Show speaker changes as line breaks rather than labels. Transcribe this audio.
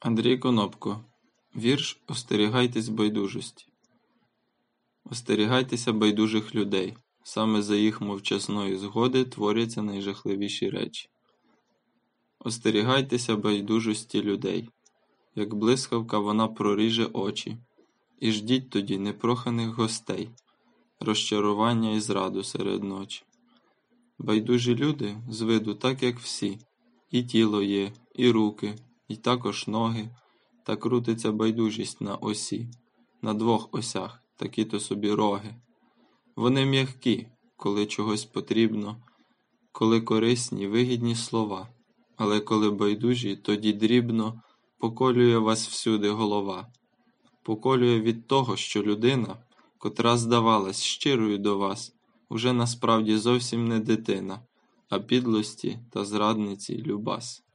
Андрій Конопко Вірш Остерігайтесь байдужості. Остерігайтеся байдужих людей. Саме за їх мовчасної згоди творяться найжахливіші речі. Остерігайтеся байдужості людей, як блискавка вона проріже очі, і ждіть тоді непроханих гостей, розчарування і зраду серед ночі. Байдужі люди з виду так, як всі, і тіло є, і руки, і також ноги, та крутиться байдужість на осі, на двох осях, такі то собі роги. Вони м'які, коли чогось потрібно, коли корисні, вигідні слова, але коли байдужі, тоді дрібно поколює вас всюди голова, поколює від того, що людина, котра здавалась щирою до вас, уже насправді зовсім не дитина, а підлості та зрадниці любас.